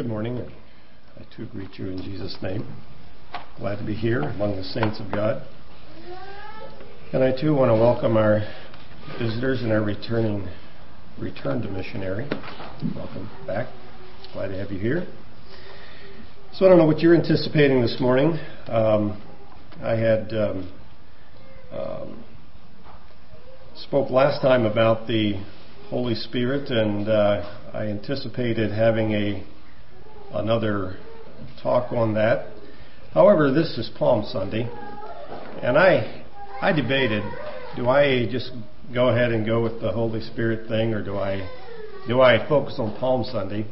good morning. I too greet you in Jesus' name. Glad to be here among the saints of God. And I too want to welcome our visitors and our returning return to missionary. Welcome back. Glad to have you here. So I don't know what you're anticipating this morning. Um, I had um, um, spoke last time about the Holy Spirit, and uh, I anticipated having a another talk on that. However, this is Palm Sunday, and I I debated: do I just go ahead and go with the Holy Spirit thing, or do I do I focus on Palm Sunday?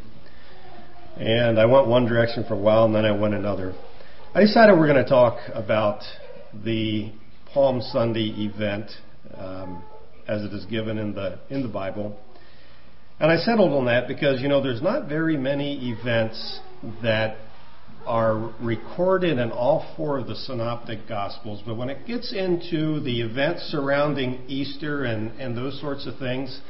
And I went one direction for a while, and then I went another. I decided we're going to talk about the Palm Sunday event um, as it is given in the in the Bible. And I settled on that because you know there's not very many events that are recorded in all four of the synoptic gospels, but when it gets into the events surrounding Easter and, and those sorts of things,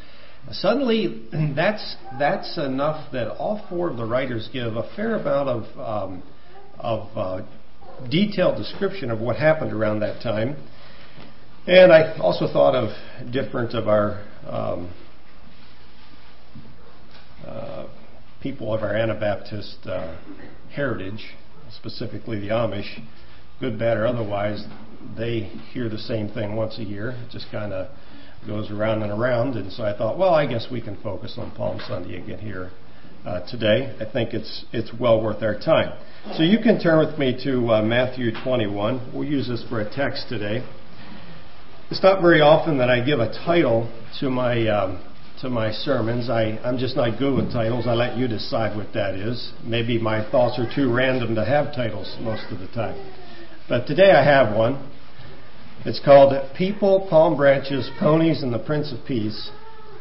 suddenly that's that's enough that all four of the writers give a fair amount of um, of uh, detailed description of what happened around that time. And I also thought of different of our um, people of our Anabaptist uh, heritage, specifically the Amish, good, bad, or otherwise, they hear the same thing once a year. It just kind of goes around and around. And so I thought, well, I guess we can focus on Palm Sunday again here uh, today. I think it's it's well worth our time. So you can turn with me to uh, Matthew 21. We'll use this for a text today. It's not very often that I give a title to my um, to my sermons. I, I'm just not good with titles. I let you decide what that is. Maybe my thoughts are too random to have titles most of the time. But today I have one. It's called People, Palm Branches, Ponies, and the Prince of Peace,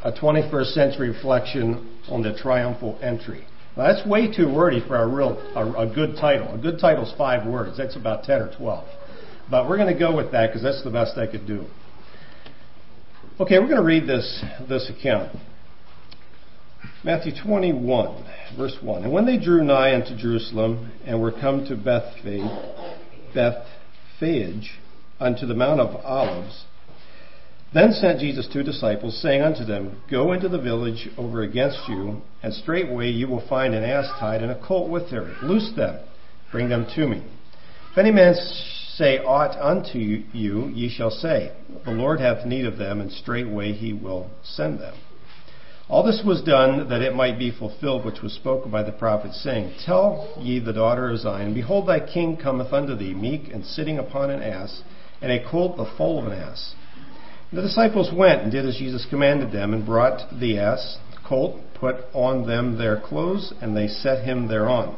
a 21st century reflection on the triumphal entry. Now, that's way too wordy for a real a, a good title. A good title is five words. That's about 10 or 12. But we're going to go with that because that's the best I could do. Okay, we're going to read this, this account. Matthew 21, verse 1. And when they drew nigh unto Jerusalem and were come to Bethphage, Bethphage unto the Mount of Olives, then sent Jesus two disciples, saying unto them, Go into the village over against you, and straightway you will find an ass tied and a colt with her. Loose them, bring them to me. If any man say aught unto you, ye shall say, The Lord hath need of them, and straightway he will send them. All this was done that it might be fulfilled which was spoken by the prophet, saying, Tell ye the daughter of Zion, Behold, thy king cometh unto thee, meek and sitting upon an ass, and a colt the foal of an ass. And the disciples went and did as Jesus commanded them, and brought the ass, the colt, put on them their clothes, and they set him thereon.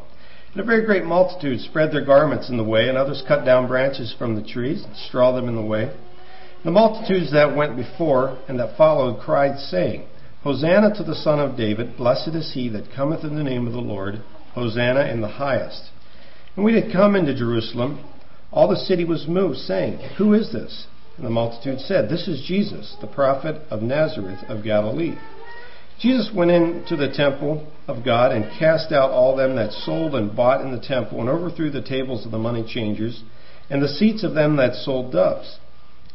And a very great multitude spread their garments in the way, and others cut down branches from the trees and straw them in the way. The multitudes that went before and that followed cried, saying, Hosanna to the Son of David, blessed is he that cometh in the name of the Lord, Hosanna in the highest. And when we had come into Jerusalem, all the city was moved, saying, Who is this? And the multitude said, This is Jesus, the prophet of Nazareth of Galilee. Jesus went into the temple of God and cast out all them that sold and bought in the temple, and overthrew the tables of the money changers, and the seats of them that sold doves.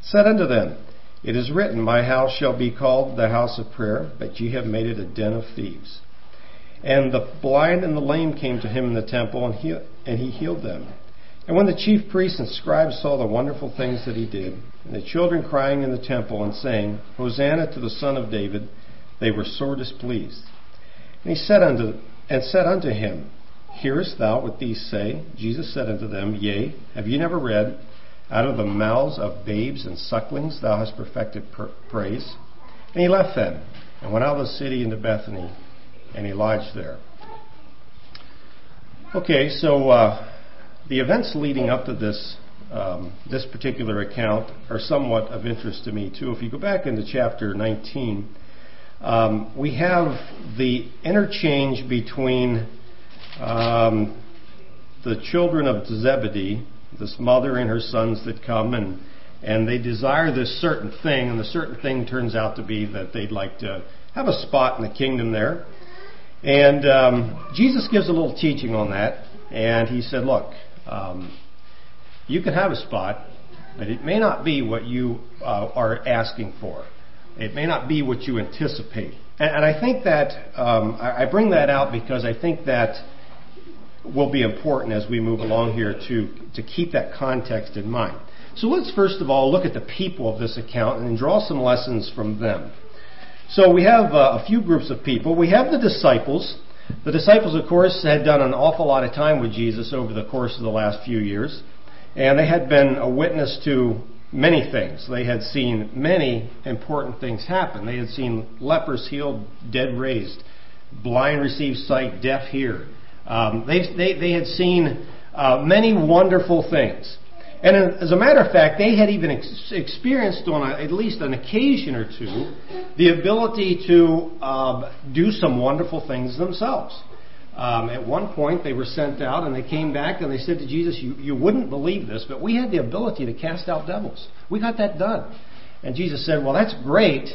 Said unto them, It is written, My house shall be called the house of prayer, but ye have made it a den of thieves. And the blind and the lame came to him in the temple, and he, and he healed them. And when the chief priests and scribes saw the wonderful things that he did, and the children crying in the temple and saying, Hosanna to the Son of David, they were sore displeased. And he said unto and said unto him, Hearest thou what these say? Jesus said unto them, Yea, have ye never read, Out of the mouths of babes and sucklings thou hast perfected praise? And he left them, and went out of the city into Bethany, and he lodged there. Okay, so uh, the events leading up to this um, this particular account are somewhat of interest to me too. If you go back into chapter 19, um, we have the interchange between um, the children of Zebedee, this mother and her sons that come and and they desire this certain thing, and the certain thing turns out to be that they'd like to have a spot in the kingdom there. And um, Jesus gives a little teaching on that, and he said, Look, um, you can have a spot, but it may not be what you uh, are asking for. It may not be what you anticipate. And, I think that um, I, I bring that out because I think that will be important as we move along here to, to keep that context in mind. So let's first of all look at the people of this account and draw some lessons from them. So we have uh, a few groups of people. We have the disciples. The disciples, of course, had done an awful lot of time with Jesus over the course of the last few years, and they had been a witness to many things. They had seen many important things happen. They had seen lepers healed, dead raised, blind receive sight, deaf hear. Um, they, they, they had seen uh, many wonderful things. And as a matter of fact, they had even ex- experienced on a, at least an occasion or two the ability to uh, do some wonderful things themselves. Um, at one point, they were sent out and they came back and they said to Jesus, you, you wouldn't believe this, but we had the ability to cast out devils. We got that done. And Jesus said, Well, that's great.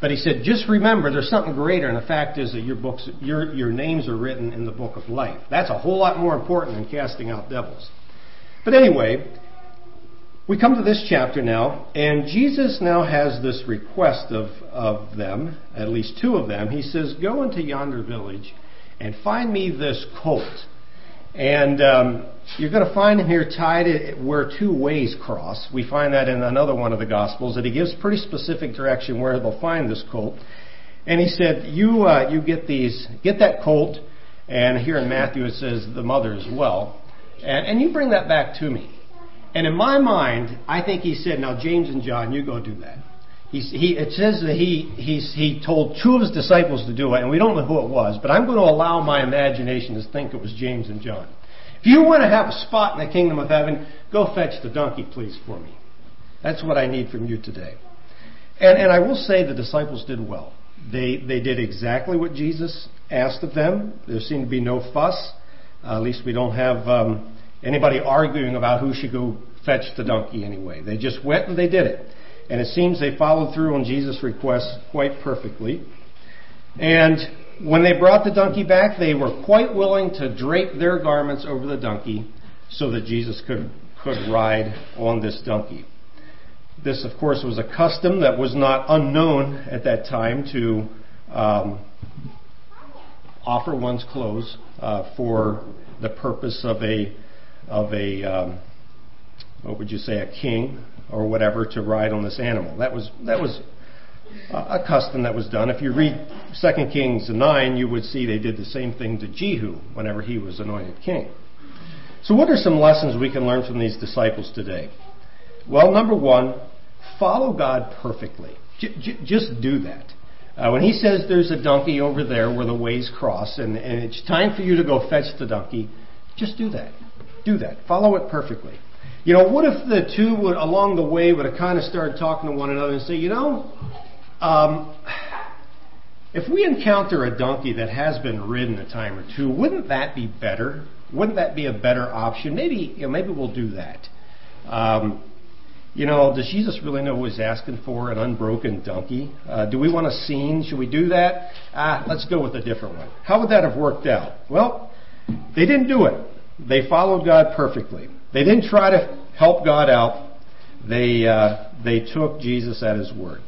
But he said, just remember, there's something greater, and the fact is that your books, your, your names are written in the book of life. That's a whole lot more important than casting out devils. But anyway, we come to this chapter now, and Jesus now has this request of, of them, at least two of them. He says, Go into yonder village and find me this colt. And um, you're going to find him here tied where two ways cross. We find that in another one of the Gospels, that he gives pretty specific direction where they'll find this colt. And he said, You, uh, you get, these, get that colt, and here in Matthew it says the mother as well, and, and you bring that back to me. And in my mind, I think he said, Now, James and John, you go do that. He, it says that he, he told two of his disciples to do it, and we don't know who it was, but I'm going to allow my imagination to think it was James and John. If you want to have a spot in the kingdom of heaven, go fetch the donkey, please, for me. That's what I need from you today. And, and I will say the disciples did well. They, they did exactly what Jesus asked of them. There seemed to be no fuss. Uh, at least we don't have um, anybody arguing about who should go fetch the donkey anyway. They just went and they did it. And it seems they followed through on Jesus' request quite perfectly. And when they brought the donkey back, they were quite willing to drape their garments over the donkey so that Jesus could, could ride on this donkey. This, of course, was a custom that was not unknown at that time to um, offer one's clothes uh, for the purpose of a of a um, what would you say a king or whatever to ride on this animal. That was that was a custom that was done. If you read 2 Kings 9, you would see they did the same thing to Jehu whenever he was anointed king. So, what are some lessons we can learn from these disciples today? Well, number one, follow God perfectly. J- j- just do that. Uh, when he says there's a donkey over there where the ways cross and, and it's time for you to go fetch the donkey, just do that. Do that. Follow it perfectly. You know, what if the two would, along the way, would have kind of started talking to one another and say, you know, um, if we encounter a donkey that has been ridden a time or two, wouldn't that be better? Wouldn't that be a better option? Maybe, you know, maybe we'll do that. Um, you know, does Jesus really know what he's asking for? An unbroken donkey? Uh, do we want a scene? Should we do that? Ah, let's go with a different one. How would that have worked out? Well, they didn't do it. They followed God perfectly. They didn't try to help God out. They, uh, they took Jesus at his word.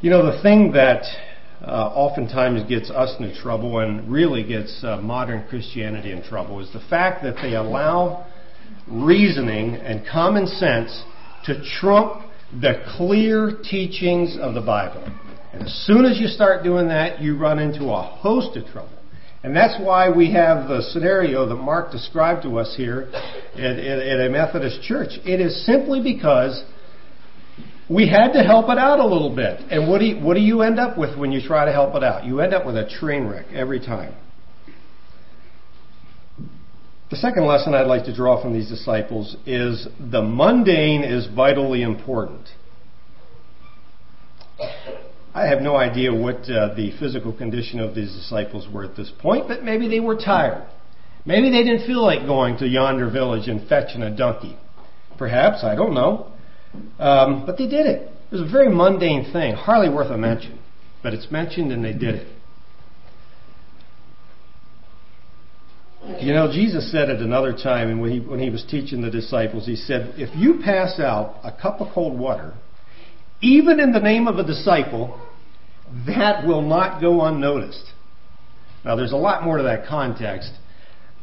You know, the thing that uh, oftentimes gets us into trouble and really gets uh, modern Christianity in trouble is the fact that they allow reasoning and common sense to trump the clear teachings of the Bible. And as soon as you start doing that, you run into a host of trouble. And that's why we have the scenario that Mark described to us here at, a Methodist church. It is simply because we had to help it out a little bit. And what do, you, what do you end up with when you try to help it out? You end up with a train wreck every time. The second lesson I'd like to draw from these disciples is the mundane is vitally important. I have no idea what uh, the physical condition of these disciples were at this point, but maybe they were tired. Maybe they didn't feel like going to yonder village and fetching a donkey. Perhaps, I don't know. Um, but they did it. It was a very mundane thing, hardly worth a mention. But it's mentioned and they did it. You know, Jesus said at another time, when he, when he was teaching the disciples, he said, If you pass out a cup of cold water, even in the name of a disciple, that will not go unnoticed. Now, there's a lot more to that context,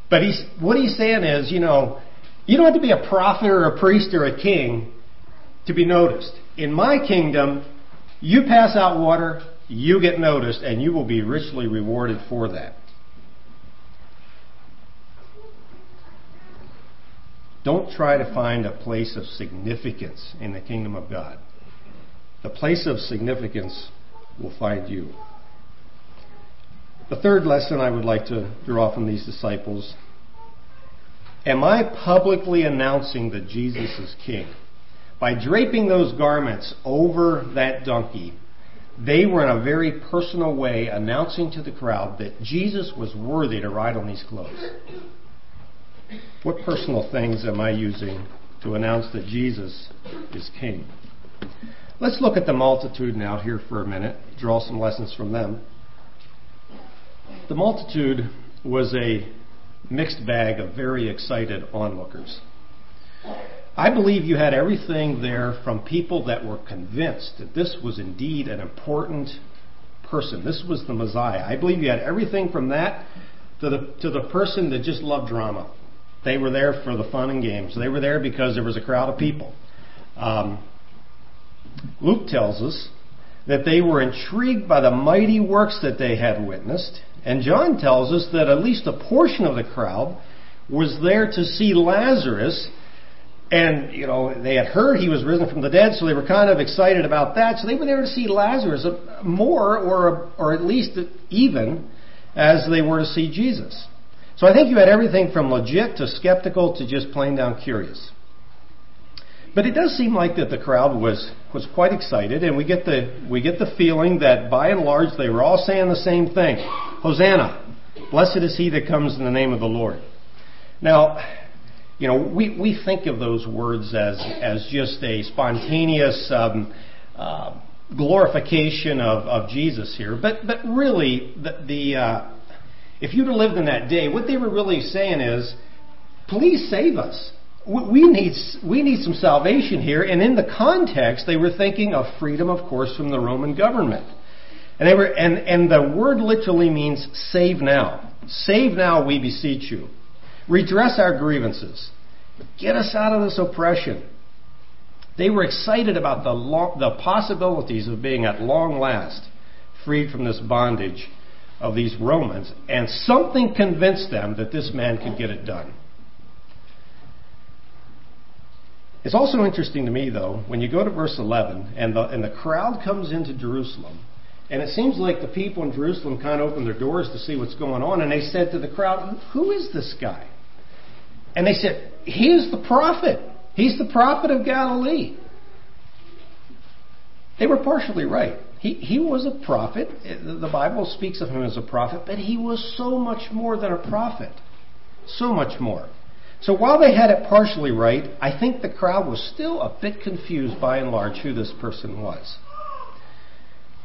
but he's, what he's saying is, you know, you don't have to be a prophet or a priest or a king to be noticed. In my kingdom, you pass out water, you get noticed, and you will be richly rewarded for that. Don't try to find a place of significance in the kingdom of God. The place of significance will find you. The third lesson I would like to draw from these disciples Am I publicly announcing that Jesus is king? By draping those garments over that donkey, they were in a very personal way announcing to the crowd that Jesus was worthy to ride on these clothes. What personal things am I using to announce that Jesus is king? Let's look at the multitude now here for a minute, draw some lessons from them. The multitude was a mixed bag of very excited onlookers. I believe you had everything there from people that were convinced that this was indeed an important person. This was the Messiah. I believe you had everything from that to the, to the person that just loved drama. They were there for the fun and games. They were there because there was a crowd of people. Um, Luke tells us that they were intrigued by the mighty works that they had witnessed. And John tells us that at least a portion of the crowd was there to see Lazarus. And, you know, they had heard he was risen from the dead, so they were kind of excited about that. So they were there to see Lazarus more, or, or at least even, as they were to see Jesus. So I think you had everything from legit to skeptical to just plain down curious. But it does seem like that the crowd was, was quite excited, and we get, the, we get the feeling that by and large they were all saying the same thing Hosanna! Blessed is he that comes in the name of the Lord. Now, you know, we, we think of those words as, as just a spontaneous um, uh, glorification of, of Jesus here, but, but really, the, the uh, if you'd have lived in that day, what they were really saying is, please save us we need, we need some salvation here. And in the context, they were thinking of freedom, of course, from the Roman government. And, they were, and, and the word literally means save now. Save now, we beseech you. Redress our grievances. Get us out of this oppression. They were excited about the, long, the possibilities of being at long last freed from this bondage of these Romans, and something convinced them that this man could get it done. It's also interesting to me, though, when you go to verse 11 and the, and the crowd comes into Jerusalem, and it seems like the people in Jerusalem kind of open their doors to see what's going on, and they said to the crowd, Who is this guy? And they said, He is the prophet. He's the prophet of Galilee. They were partially right. He, he was a prophet. The Bible speaks of him as a prophet, but he was so much more than a prophet. So much more. So while they had it partially right, I think the crowd was still a bit confused by and large who this person was.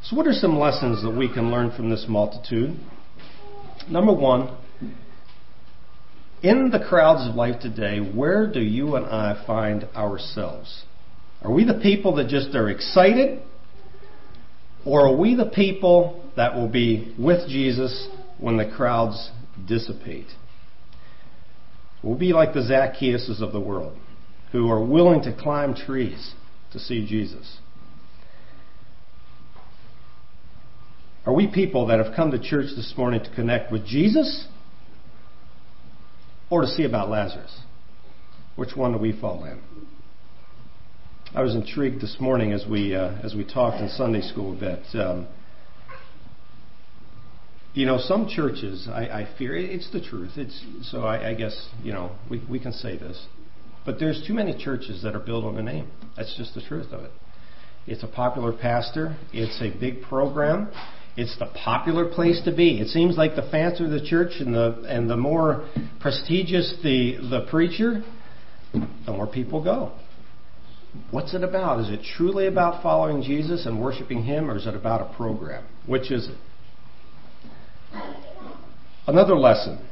So, what are some lessons that we can learn from this multitude? Number one, in the crowds of life today, where do you and I find ourselves? Are we the people that just are excited? Or are we the people that will be with Jesus when the crowds dissipate? We'll be like the Zacchaeuses of the world who are willing to climb trees to see Jesus. Are we people that have come to church this morning to connect with Jesus or to see about Lazarus? Which one do we fall in? I was intrigued this morning as we uh, as we talked in Sunday school that um, you know, some churches, I, I fear it's the truth. It's so I, I guess you know we we can say this, but there's too many churches that are built on a name. That's just the truth of it. It's a popular pastor. It's a big program. It's the popular place to be. It seems like the fancier the church and the and the more prestigious the the preacher, the more people go. What's it about? Is it truly about following Jesus and worshiping Him, or is it about a program? Which is it? Another lesson.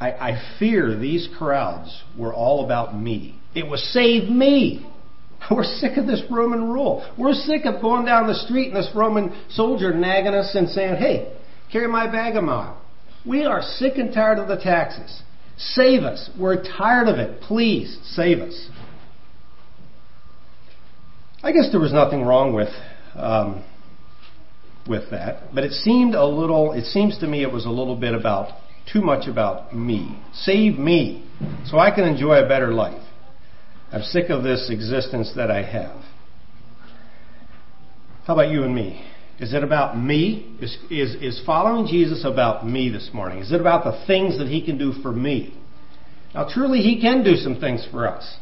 I, I fear these crowds were all about me. It was save me. We're sick of this Roman rule. We're sick of going down the street and this Roman soldier nagging us and saying, hey, carry my bag a mile. We are sick and tired of the taxes. Save us. We're tired of it. Please save us. I guess there was nothing wrong with um, with that, but it seemed a little. It seems to me it was a little bit about too much about me. Save me, so I can enjoy a better life. I'm sick of this existence that I have. How about you and me? Is it about me? Is, is, is following Jesus about me this morning? Is it about the things that He can do for me? Now, truly, He can do some things for us.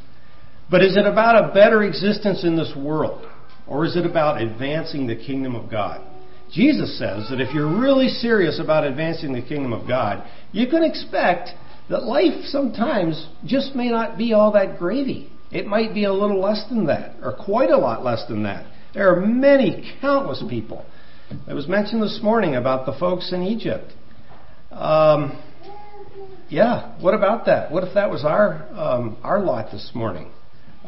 But is it about a better existence in this world? Or is it about advancing the kingdom of God? Jesus says that if you're really serious about advancing the kingdom of God, you can expect that life sometimes just may not be all that gravy. It might be a little less than that, or quite a lot less than that. There are many, countless people. It was mentioned this morning about the folks in Egypt. Um, yeah, what about that? What if that was our um, our lot this morning?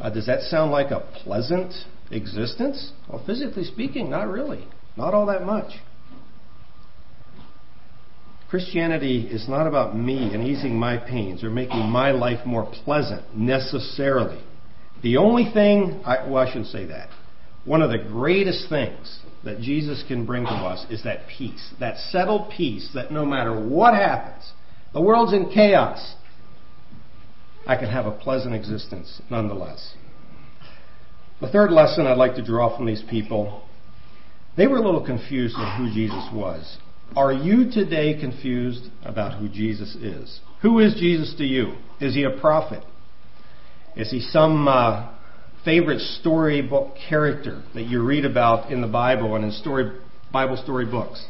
Uh, does that sound like a pleasant existence? Well, physically speaking, not really. Not all that much. Christianity is not about me and easing my pains or making my life more pleasant necessarily. The only thing, I, well, I shouldn't say that. One of the greatest things that Jesus can bring to us is that peace, that settled peace that no matter what happens, the world's in chaos, I can have a pleasant existence nonetheless. The third lesson I'd like to draw from these people, they were a little confused on who Jesus was. Are you today confused about who Jesus is? Who is Jesus to you? Is he a prophet? Is he some uh, favorite storybook character that you read about in the Bible and in story Bible story books?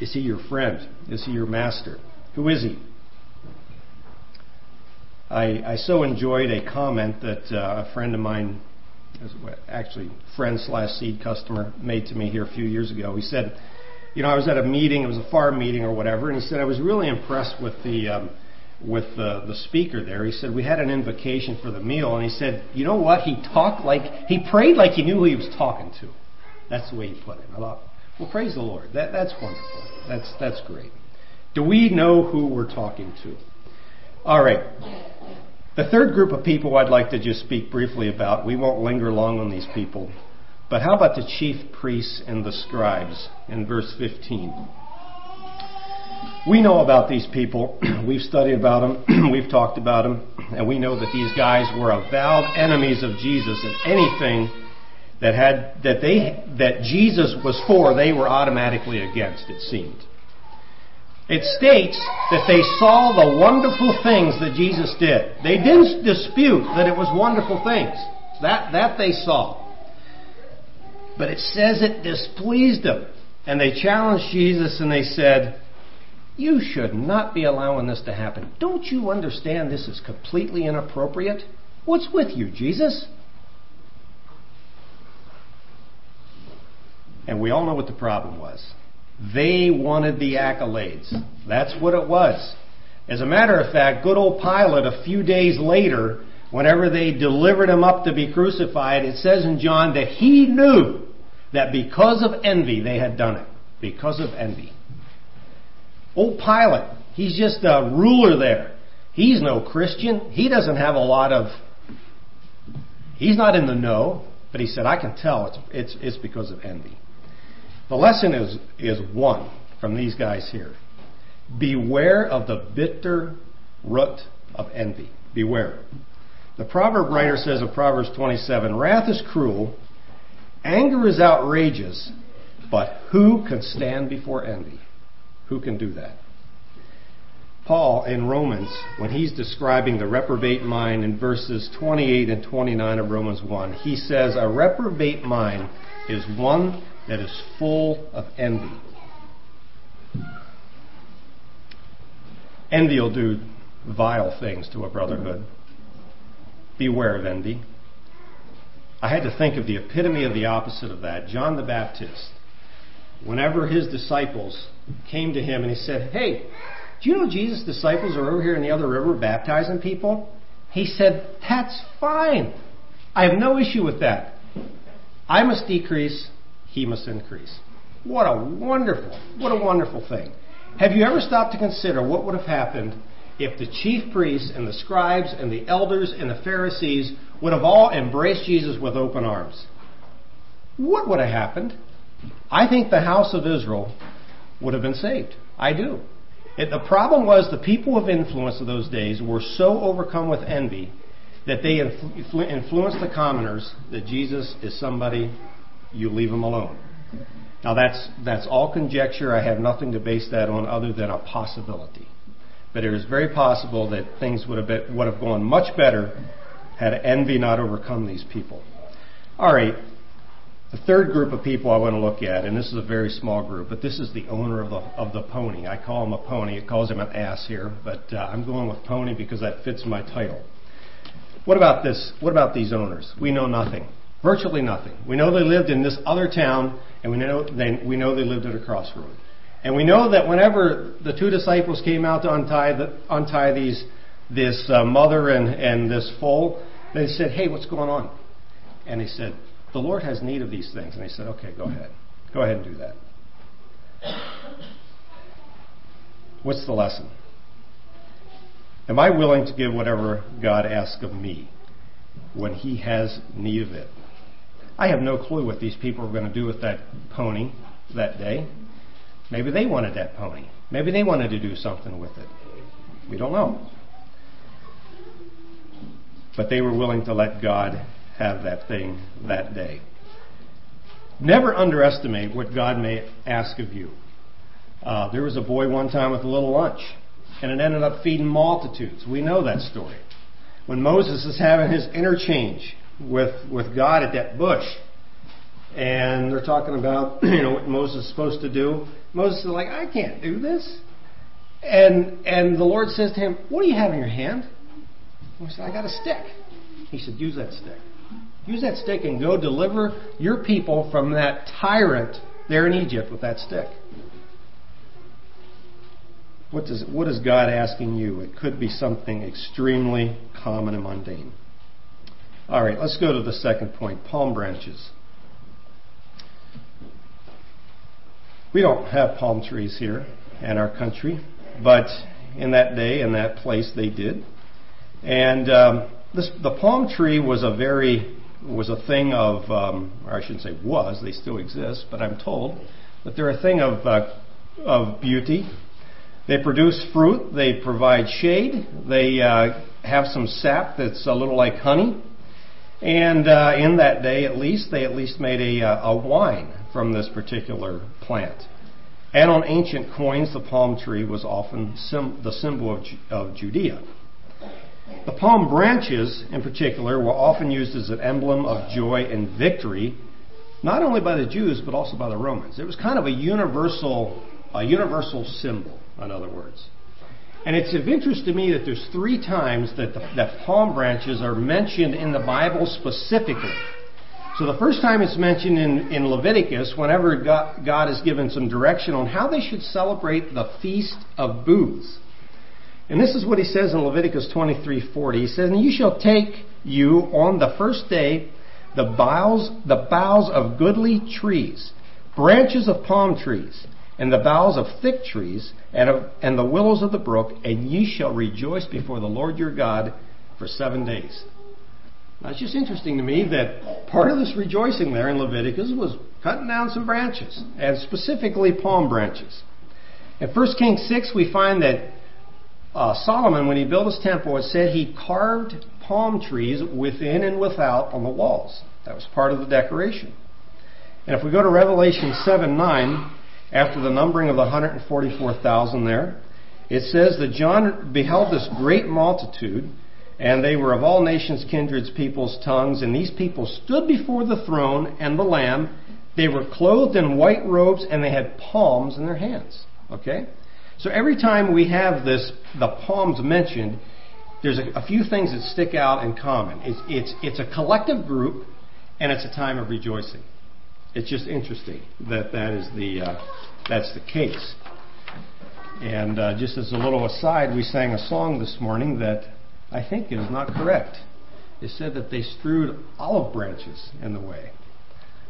Is he your friend? Is he your master? Who is he? I, I so enjoyed a comment that uh, a friend of mine, actually friend slash seed customer, made to me here a few years ago. He said, you know, I was at a meeting, it was a farm meeting or whatever, and he said I was really impressed with the um, with the, the speaker there. He said, We had an invocation for the meal, and he said, You know what? He talked like, he prayed like he knew who he was talking to. That's the way he put it. I thought, Well, praise the Lord. That, that's wonderful. That's, that's great. Do we know who we're talking to? All right. The third group of people I'd like to just speak briefly about, we won't linger long on these people, but how about the chief priests and the scribes in verse 15? We know about these people. We've studied about them. We've talked about them. And we know that these guys were avowed enemies of Jesus and anything that had, that they, that Jesus was for, they were automatically against, it seemed. It states that they saw the wonderful things that Jesus did. They didn't dispute that it was wonderful things. That, that they saw. But it says it displeased them. And they challenged Jesus and they said, you should not be allowing this to happen. Don't you understand this is completely inappropriate? What's with you, Jesus? And we all know what the problem was. They wanted the accolades. That's what it was. As a matter of fact, good old Pilate, a few days later, whenever they delivered him up to be crucified, it says in John that he knew that because of envy they had done it. Because of envy. Old Pilate, he's just a ruler there. He's no Christian. He doesn't have a lot of. He's not in the know, but he said, I can tell it's, it's, it's because of envy. The lesson is, is one from these guys here. Beware of the bitter root of envy. Beware. The proverb writer says in Proverbs 27 Wrath is cruel, anger is outrageous, but who can stand before envy? Who can do that? Paul in Romans, when he's describing the reprobate mind in verses 28 and 29 of Romans 1, he says, A reprobate mind is one that is full of envy. Envy will do vile things to a brotherhood. Beware of envy. I had to think of the epitome of the opposite of that John the Baptist whenever his disciples came to him and he said, Hey, Do you know Jesus' disciples are over here in the other river baptizing people? He said, That's fine. I have no issue with that. I must decrease, he must increase. What a wonderful, what a wonderful thing. Have you ever stopped to consider what would have happened if the chief priests and the scribes and the elders and the Pharisees would have all embraced Jesus with open arms? What would have happened? I think the house of Israel would have been saved. I do. It, the problem was the people of influence of those days were so overcome with envy that they influ- influenced the commoners that Jesus is somebody you leave them alone. Now that's that's all conjecture. I have nothing to base that on other than a possibility. But it is very possible that things would have been, would have gone much better had envy not overcome these people. All right. The third group of people I want to look at, and this is a very small group, but this is the owner of the of the pony. I call him a pony. It calls him an ass here, but uh, I'm going with pony because that fits my title. What about this? What about these owners? We know nothing. Virtually nothing. We know they lived in this other town, and we know they, we know they lived at a crossroad. And we know that whenever the two disciples came out to untie, the, untie these, this uh, mother and, and this foal, they said, Hey, what's going on? And they said, The Lord has need of these things. And they said, Okay, go ahead. Go ahead and do that. What's the lesson? Am I willing to give whatever God asks of me when He has need of it? I have no clue what these people were going to do with that pony that day. Maybe they wanted that pony. Maybe they wanted to do something with it. We don't know. But they were willing to let God have that thing that day. Never underestimate what God may ask of you. Uh, there was a boy one time with a little lunch, and it ended up feeding multitudes. We know that story. When Moses is having his interchange with, with God at that bush. And they're talking about, you know, what Moses is supposed to do. Moses is like, I can't do this. And, and the Lord says to him, What do you have in your hand? He said, I got a stick. He said, Use that stick. Use that stick and go deliver your people from that tyrant there in Egypt with that stick. What, does, what is God asking you? It could be something extremely common and mundane. All right, let's go to the second point palm branches. We don't have palm trees here in our country, but in that day, in that place, they did. And um, this, the palm tree was a very was a thing of, um, or I shouldn't say was, they still exist, but I'm told that they're a thing of uh, of beauty. They produce fruit. They provide shade. They uh, have some sap that's a little like honey. And uh, in that day, at least, they at least made a, uh, a wine from this particular plant. And on ancient coins, the palm tree was often sim- the symbol of, of Judea. The palm branches, in particular, were often used as an emblem of joy and victory, not only by the Jews but also by the Romans. It was kind of a universal, a universal symbol, in other words. And it's of interest to me that there's three times that, the, that palm branches are mentioned in the Bible specifically. So the first time it's mentioned in, in Leviticus, whenever God, God is given some direction on how they should celebrate the Feast of Booths. And this is what he says in Leviticus 23:40. He says, "And you shall take you on the first day the boughs, the boughs of goodly trees, branches of palm trees, and the boughs of thick trees, and, of, and the willows of the brook, and ye shall rejoice before the Lord your God for seven days. Now, it's just interesting to me that part of this rejoicing there in Leviticus was cutting down some branches, and specifically palm branches. In 1 Kings 6, we find that uh, Solomon, when he built his temple, it said he carved palm trees within and without on the walls. That was part of the decoration. And if we go to Revelation 7 9, after the numbering of the 144,000 there, it says that John beheld this great multitude, and they were of all nations, kindreds, peoples, tongues, and these people stood before the throne and the Lamb. They were clothed in white robes, and they had palms in their hands. Okay? So every time we have this, the palms mentioned, there's a, a few things that stick out in common. It's, it's, it's a collective group, and it's a time of rejoicing. It's just interesting that that is the uh, that's the case. And uh, just as a little aside, we sang a song this morning that I think is not correct. It said that they strewed olive branches in the way.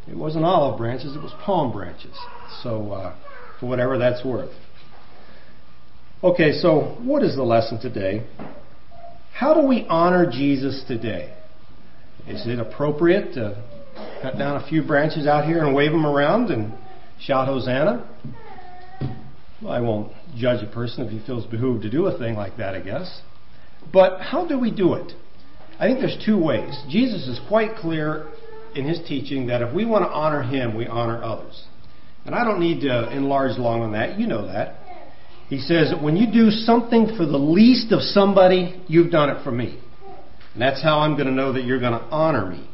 It wasn't olive branches, it was palm branches. So, uh, for whatever that's worth. Okay, so what is the lesson today? How do we honor Jesus today? Is it appropriate to cut down a few branches out here and wave them around and shout Hosanna? Well, I won't judge a person if he feels behooved to do a thing like that, I guess. But how do we do it? I think there's two ways. Jesus is quite clear in his teaching that if we want to honor him, we honor others. And I don't need to enlarge long on that. You know that. He says that when you do something for the least of somebody, you've done it for me. And that's how I'm going to know that you're going to honor me.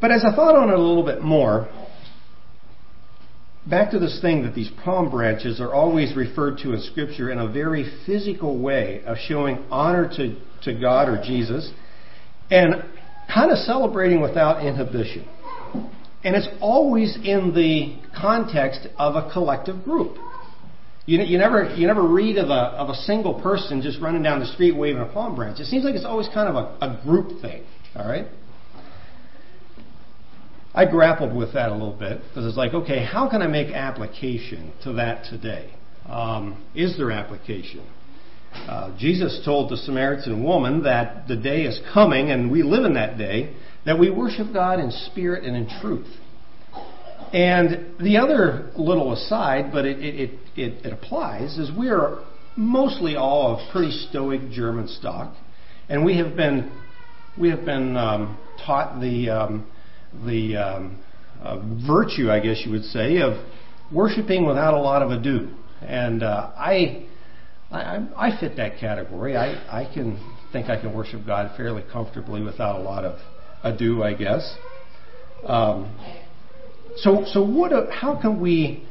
But as I thought on it a little bit more, back to this thing that these palm branches are always referred to in Scripture in a very physical way of showing honor to, to God or Jesus and kind of celebrating without inhibition. And it's always in the context of a collective group. You, you, never, you never read of a, of a single person just running down the street waving a palm branch. It seems like it's always kind of a, a group thing. All right? I grappled with that a little bit because it's like, okay, how can I make application to that today? Um, is there application? Uh, Jesus told the Samaritan woman that the day is coming, and we live in that day, that we worship God in spirit and in truth. And the other little aside, but it, it, it, it applies, is we are mostly all of pretty stoic German stock, and we have been we have been um, taught the um, the um, uh, virtue, I guess you would say, of worshiping without a lot of ado. And uh, I, I, I fit that category. I, I can think I can worship God fairly comfortably without a lot of ado, I guess. Um, so, so what? How can we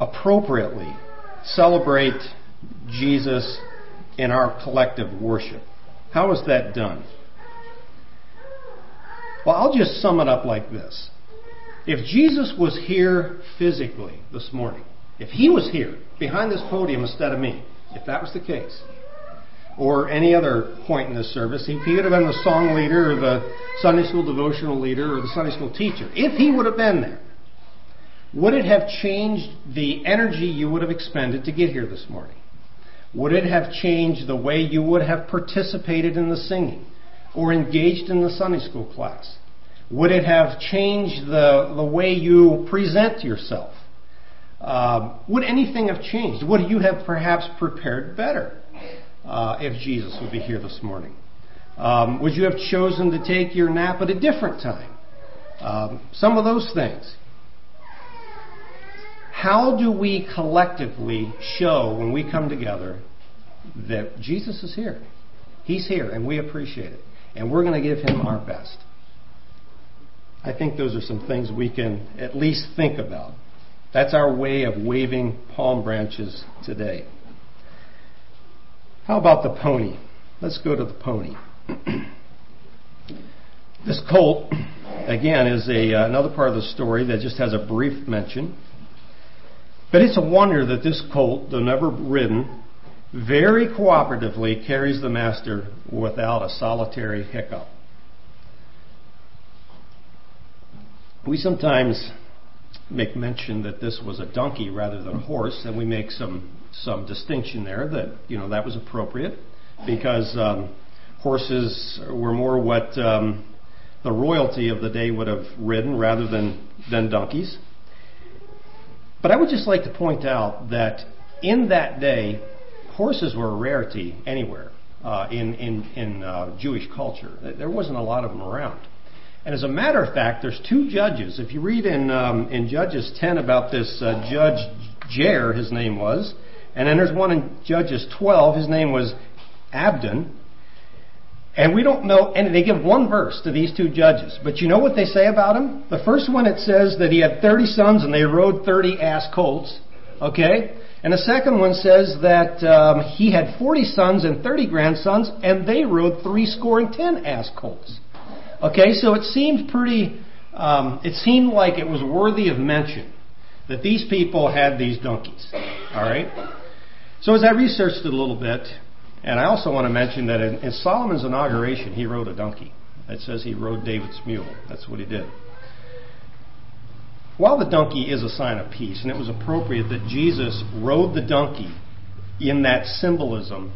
appropriately celebrate Jesus in our collective worship? How is that done? Well, I'll just sum it up like this. If Jesus was here physically this morning, if he was here behind this podium instead of me, if that was the case, or any other point in this service, if he would have been the song leader or the Sunday school devotional leader or the Sunday school teacher, if he would have been there, would it have changed the energy you would have expended to get here this morning? Would it have changed the way you would have participated in the singing? Or engaged in the Sunday school class? Would it have changed the, the way you present yourself? Uh, would anything have changed? Would you have perhaps prepared better uh, if Jesus would be here this morning? Um, would you have chosen to take your nap at a different time? Um, some of those things. How do we collectively show when we come together that Jesus is here? He's here and we appreciate it and we're going to give him our best. I think those are some things we can at least think about. That's our way of waving palm branches today. How about the pony? Let's go to the pony. this colt, again, is a, uh, another part of the story that just has a brief mention. But it's a wonder that this colt, though never ridden, very cooperatively carries the master without a solitary hiccup. We sometimes make mention that this was a donkey rather than a horse, and we make some some distinction there that you know that was appropriate because um, horses were more what um, the royalty of the day would have ridden rather than than donkeys. But I would just like to point out that in that day, horses were a rarity anywhere uh, in in, in uh, Jewish culture. There wasn't a lot of them around. And as a matter of fact, there's two judges. If you read in um, in Judges 10 about this uh, judge Jair, his name was, and then there's one in Judges 12. His name was Abdon. And we don't know, and they give one verse to these two judges. But you know what they say about him? The first one it says that he had 30 sons and they rode 30 ass colts. Okay? And the second one says that um, he had 40 sons and 30 grandsons, and they rode three score and ten ass colts. Okay, so it seemed pretty, um, it seemed like it was worthy of mention that these people had these donkeys. All right? So as I researched it a little bit, and I also want to mention that in, in Solomon's inauguration, he rode a donkey. It says he rode David's mule. That's what he did. While the donkey is a sign of peace, and it was appropriate that Jesus rode the donkey in that symbolism,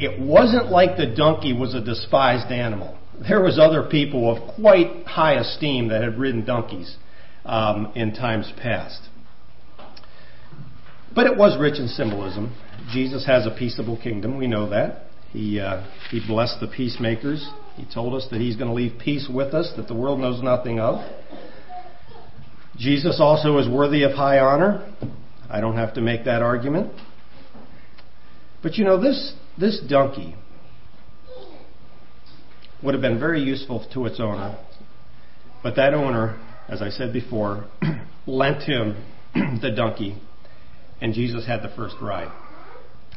it wasn't like the donkey was a despised animal. There was other people of quite high esteem that had ridden donkeys um, in times past. But it was rich in symbolism. Jesus has a peaceable kingdom. We know that. He, uh, he blessed the peacemakers. He told us that He's going to leave peace with us that the world knows nothing of. Jesus also is worthy of high honor. I don't have to make that argument. But you know, this, this donkey would have been very useful to its owner. But that owner, as I said before, lent him the donkey, and Jesus had the first ride.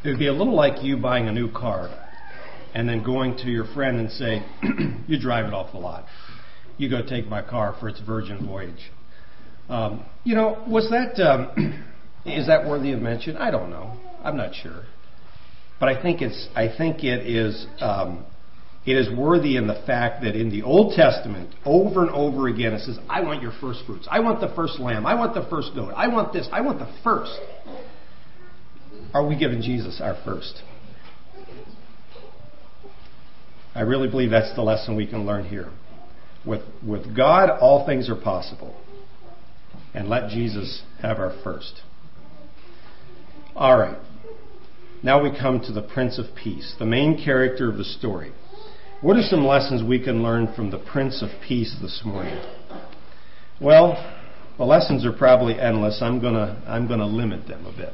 It would be a little like you buying a new car and then going to your friend and say, You drive it off the lot. You go take my car for its virgin voyage. Um, you know, was that um, is that worthy of mention? I don't know. I'm not sure, but I think it's I think it is um, it is worthy in the fact that in the Old Testament, over and over again, it says, "I want your first fruits. I want the first lamb. I want the first goat. I want this. I want the first. Are we giving Jesus our first? I really believe that's the lesson we can learn here. With, with God, all things are possible and let Jesus have our first. All right. Now we come to the Prince of Peace, the main character of the story. What are some lessons we can learn from the Prince of Peace this morning? Well, the lessons are probably endless. I'm going to I'm going to limit them a bit.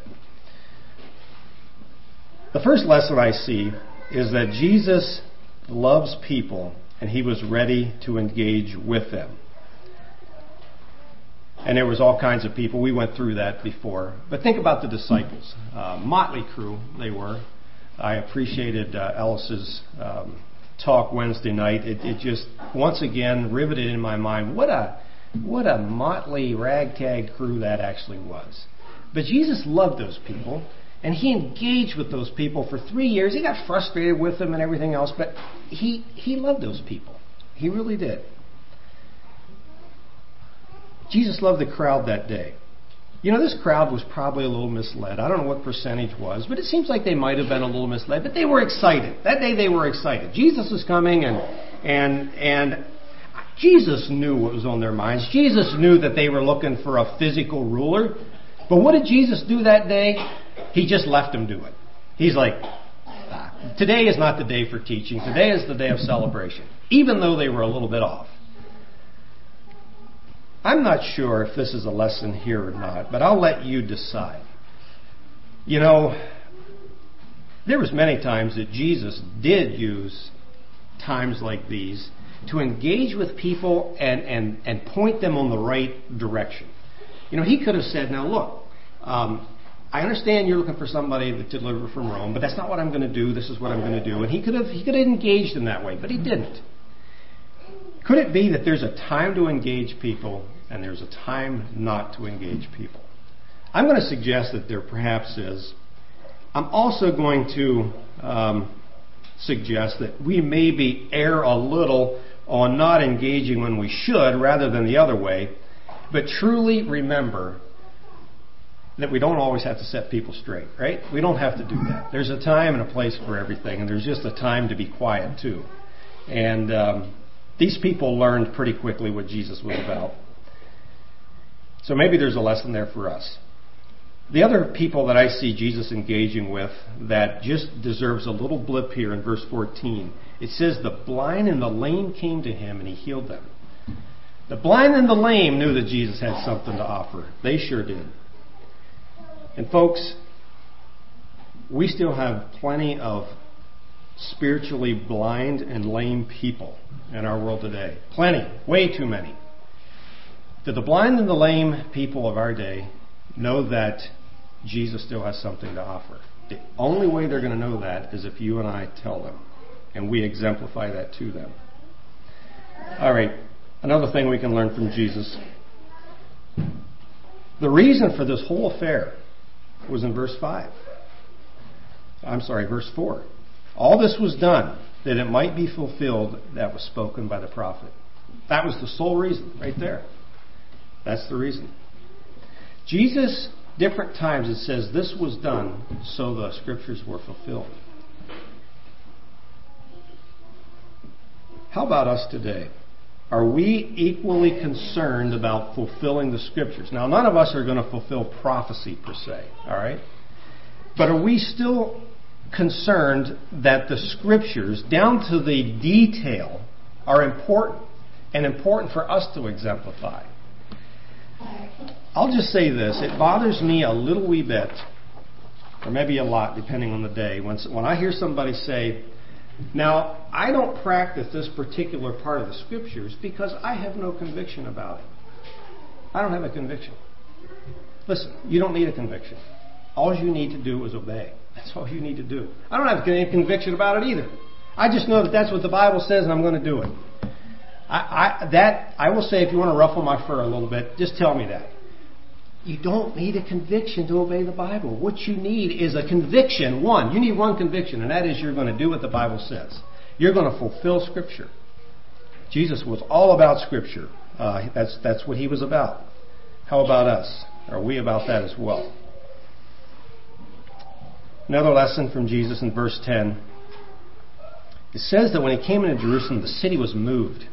The first lesson I see is that Jesus loves people and he was ready to engage with them. And there was all kinds of people. We went through that before. But think about the disciples. Uh, motley crew they were. I appreciated uh, Ellis's um, talk Wednesday night. It, it just once again riveted in my mind what a what a motley ragtag crew that actually was. But Jesus loved those people, and he engaged with those people for three years. He got frustrated with them and everything else, but he he loved those people. He really did. Jesus loved the crowd that day. You know, this crowd was probably a little misled. I don't know what percentage was, but it seems like they might have been a little misled. But they were excited. That day they were excited. Jesus was coming and and and Jesus knew what was on their minds. Jesus knew that they were looking for a physical ruler. But what did Jesus do that day? He just left them do it. He's like, ah, today is not the day for teaching. Today is the day of celebration. Even though they were a little bit off. I'm not sure if this is a lesson here or not, but I'll let you decide. You know, there was many times that Jesus did use times like these to engage with people and, and, and point them on the right direction. You know, he could have said, now look, um, I understand you're looking for somebody to deliver from Rome, but that's not what I'm going to do. This is what I'm going to do. And he could have he could have engaged in that way, but he didn't. Could it be that there's a time to engage people and there's a time not to engage people. I'm going to suggest that there perhaps is. I'm also going to um, suggest that we maybe err a little on not engaging when we should rather than the other way, but truly remember that we don't always have to set people straight, right? We don't have to do that. There's a time and a place for everything, and there's just a time to be quiet too. And um, these people learned pretty quickly what Jesus was about. So maybe there's a lesson there for us. The other people that I see Jesus engaging with that just deserves a little blip here in verse 14, it says, The blind and the lame came to him and he healed them. The blind and the lame knew that Jesus had something to offer. They sure did. And folks, we still have plenty of spiritually blind and lame people in our world today. Plenty. Way too many. Do the blind and the lame people of our day know that Jesus still has something to offer? The only way they're going to know that is if you and I tell them, and we exemplify that to them. All right, another thing we can learn from Jesus. The reason for this whole affair was in verse 5. I'm sorry, verse 4. All this was done that it might be fulfilled that was spoken by the prophet. That was the sole reason, right there. That's the reason. Jesus, different times, it says this was done so the scriptures were fulfilled. How about us today? Are we equally concerned about fulfilling the scriptures? Now, none of us are going to fulfill prophecy per se, all right? But are we still concerned that the scriptures, down to the detail, are important and important for us to exemplify? I'll just say this it bothers me a little wee bit, or maybe a lot, depending on the day, when, when I hear somebody say, Now, I don't practice this particular part of the scriptures because I have no conviction about it. I don't have a conviction. Listen, you don't need a conviction. All you need to do is obey. That's all you need to do. I don't have any conviction about it either. I just know that that's what the Bible says and I'm going to do it. I, I, that, I will say if you want to ruffle my fur a little bit, just tell me that. You don't need a conviction to obey the Bible. What you need is a conviction. One, you need one conviction, and that is you're going to do what the Bible says. You're going to fulfill Scripture. Jesus was all about Scripture. Uh, that's, that's what he was about. How about us? Are we about that as well? Another lesson from Jesus in verse 10. It says that when he came into Jerusalem, the city was moved.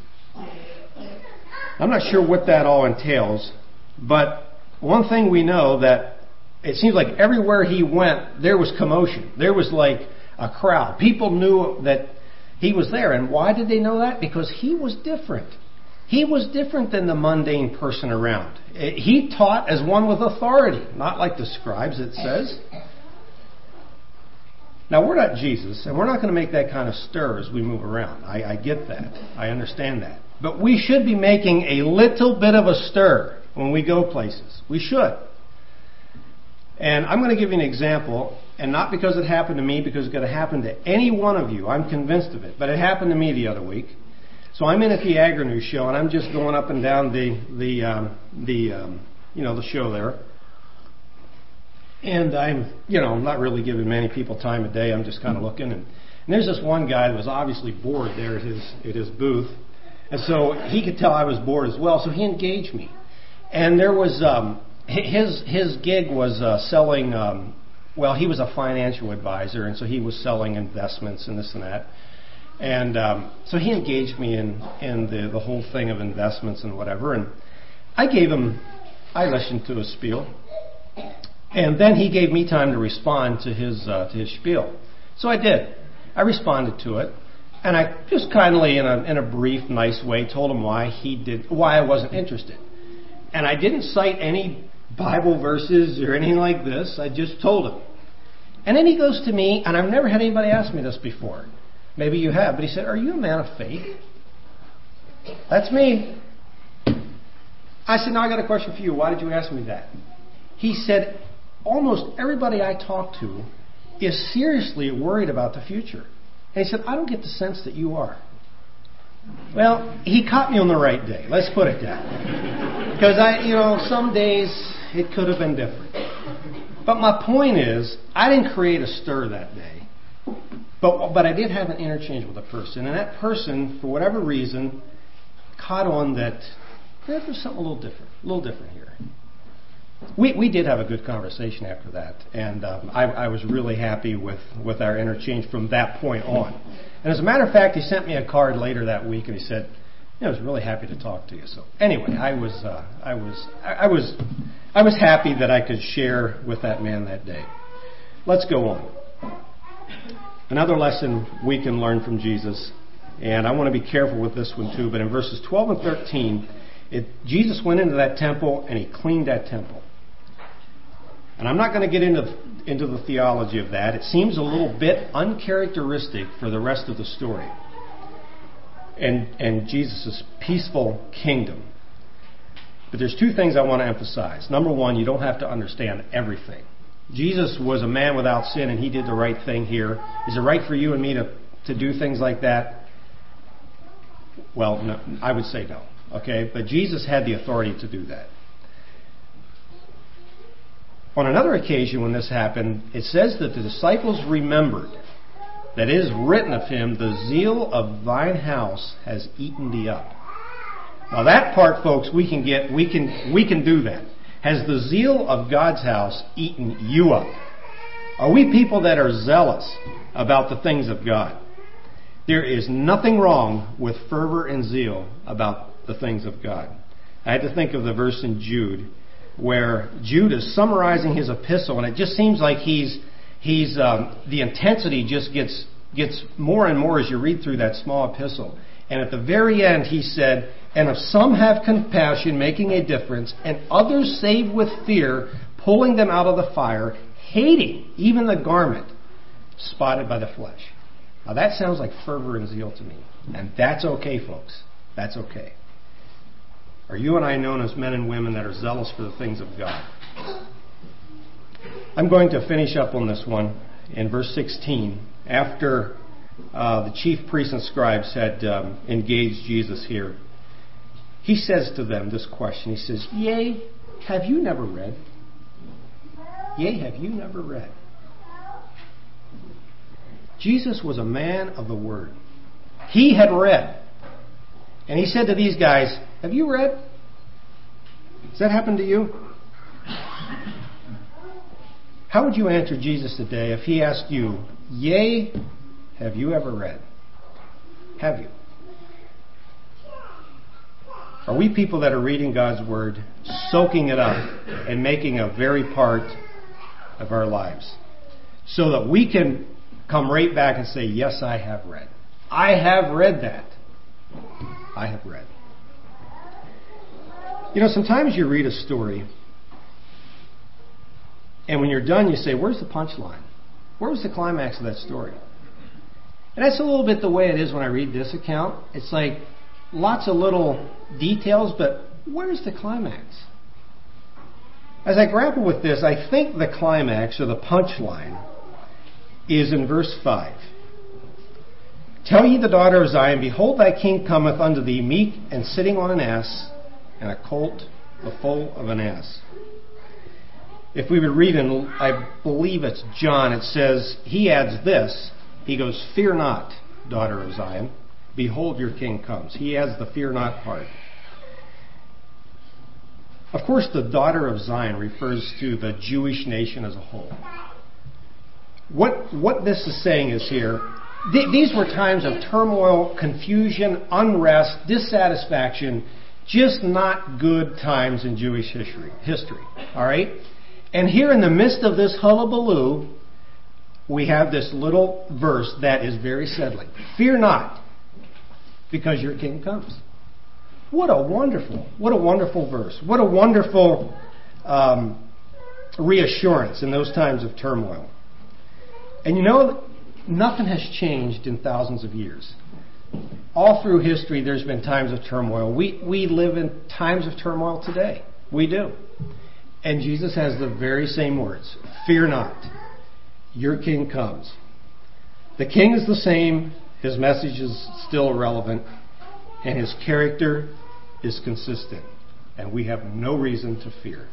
I'm not sure what that all entails, but one thing we know that it seems like everywhere he went, there was commotion. There was like a crowd. People knew that he was there. And why did they know that? Because he was different. He was different than the mundane person around. He taught as one with authority, not like the scribes, it says. Now, we're not Jesus, and we're not going to make that kind of stir as we move around. I, I get that. I understand that. But we should be making a little bit of a stir when we go places. We should. And I'm going to give you an example, and not because it happened to me, because it's going to happen to any one of you. I'm convinced of it. But it happened to me the other week. So I'm in at the Agri News show, and I'm just going up and down the the um, the um, you know the show there. And I'm, you know, not really giving many people time of day. I'm just kind of looking. And, and there's this one guy that was obviously bored there at his at his booth, and so he could tell I was bored as well. So he engaged me. And there was um, his his gig was uh, selling. Um, well, he was a financial advisor, and so he was selling investments and this and that. And um, so he engaged me in in the the whole thing of investments and whatever. And I gave him. I listened to his spiel. And then he gave me time to respond to his uh, to his spiel. So I did. I responded to it, and I just kindly, in a in a brief, nice way, told him why he did why I wasn't interested. And I didn't cite any Bible verses or anything like this. I just told him. And then he goes to me, and I've never had anybody ask me this before. Maybe you have, but he said, "Are you a man of faith?" That's me. I said, "Now I got a question for you. Why did you ask me that?" He said, almost everybody I talk to is seriously worried about the future. And he said, I don't get the sense that you are. Well, he caught me on the right day. Let's put it that way. Because I, you know, some days it could have been different. But my point is, I didn't create a stir that day. But, but I did have an interchange with a person. And that person, for whatever reason, caught on that there's something a little different, a little different here we, we did have a good conversation after that, and um, I, I was really happy with, with our interchange from that point on. And as a matter of fact, he sent me a card later that week, and he said, "I was really happy to talk to you." So anyway, I was uh, I was I was I was happy that I could share with that man that day. Let's go on. Another lesson we can learn from Jesus, and I want to be careful with this one too. But in verses 12 and 13, it, Jesus went into that temple and he cleaned that temple. And I'm not going to get into, into the theology of that. It seems a little bit uncharacteristic for the rest of the story and, and Jesus' peaceful kingdom. But there's two things I want to emphasize. Number one, you don't have to understand everything. Jesus was a man without sin and he did the right thing here. Is it right for you and me to, to do things like that? Well, no, I would say no. Okay? But Jesus had the authority to do that. On another occasion, when this happened, it says that the disciples remembered that it is written of him, The zeal of thine house has eaten thee up. Now that part, folks, we can get, we can, we can do that. Has the zeal of God's house eaten you up? Are we people that are zealous about the things of God? There is nothing wrong with fervor and zeal about the things of God. I had to think of the verse in Jude where Jude is summarizing his epistle, and it just seems like he's he's um, the intensity just gets gets more and more as you read through that small epistle. And at the very end, he said, "And if some have compassion, making a difference, and others save with fear, pulling them out of the fire, hating even the garment spotted by the flesh." Now that sounds like fervor and zeal to me, and that's okay, folks. That's okay. Are you and I known as men and women that are zealous for the things of God? I'm going to finish up on this one in verse 16. After uh, the chief priests and scribes had um, engaged Jesus here, he says to them this question. He says, Yea, have you never read? Yea, have you never read? Jesus was a man of the word. He had read. And he said to these guys, Have you read? Has that happened to you? How would you answer Jesus today if he asked you, Yea, have you ever read? Have you? Are we people that are reading God's Word, soaking it up, and making a very part of our lives? So that we can come right back and say, Yes, I have read. I have read that. I have read. You know, sometimes you read a story, and when you're done, you say, Where's the punchline? Where was the climax of that story? And that's a little bit the way it is when I read this account. It's like lots of little details, but where's the climax? As I grapple with this, I think the climax or the punchline is in verse 5. Tell ye the daughter of Zion, Behold, thy king cometh unto thee meek and sitting on an ass, and a colt, the foal of an ass. If we would read in, I believe it's John, it says, he adds this. He goes, Fear not, daughter of Zion. Behold, your king comes. He adds the fear not part. Of course, the daughter of Zion refers to the Jewish nation as a whole. What, what this is saying is here, th- these were times of turmoil, confusion, unrest, dissatisfaction just not good times in Jewish history. History, all right. And here in the midst of this hullabaloo, we have this little verse that is very settling. Fear not, because your king comes. What a wonderful, what a wonderful verse. What a wonderful um, reassurance in those times of turmoil. And you know, nothing has changed in thousands of years all through history, there's been times of turmoil. We, we live in times of turmoil today. We do. And Jesus has the very same words Fear not, your king comes. The king is the same, his message is still relevant, and his character is consistent. And we have no reason to fear.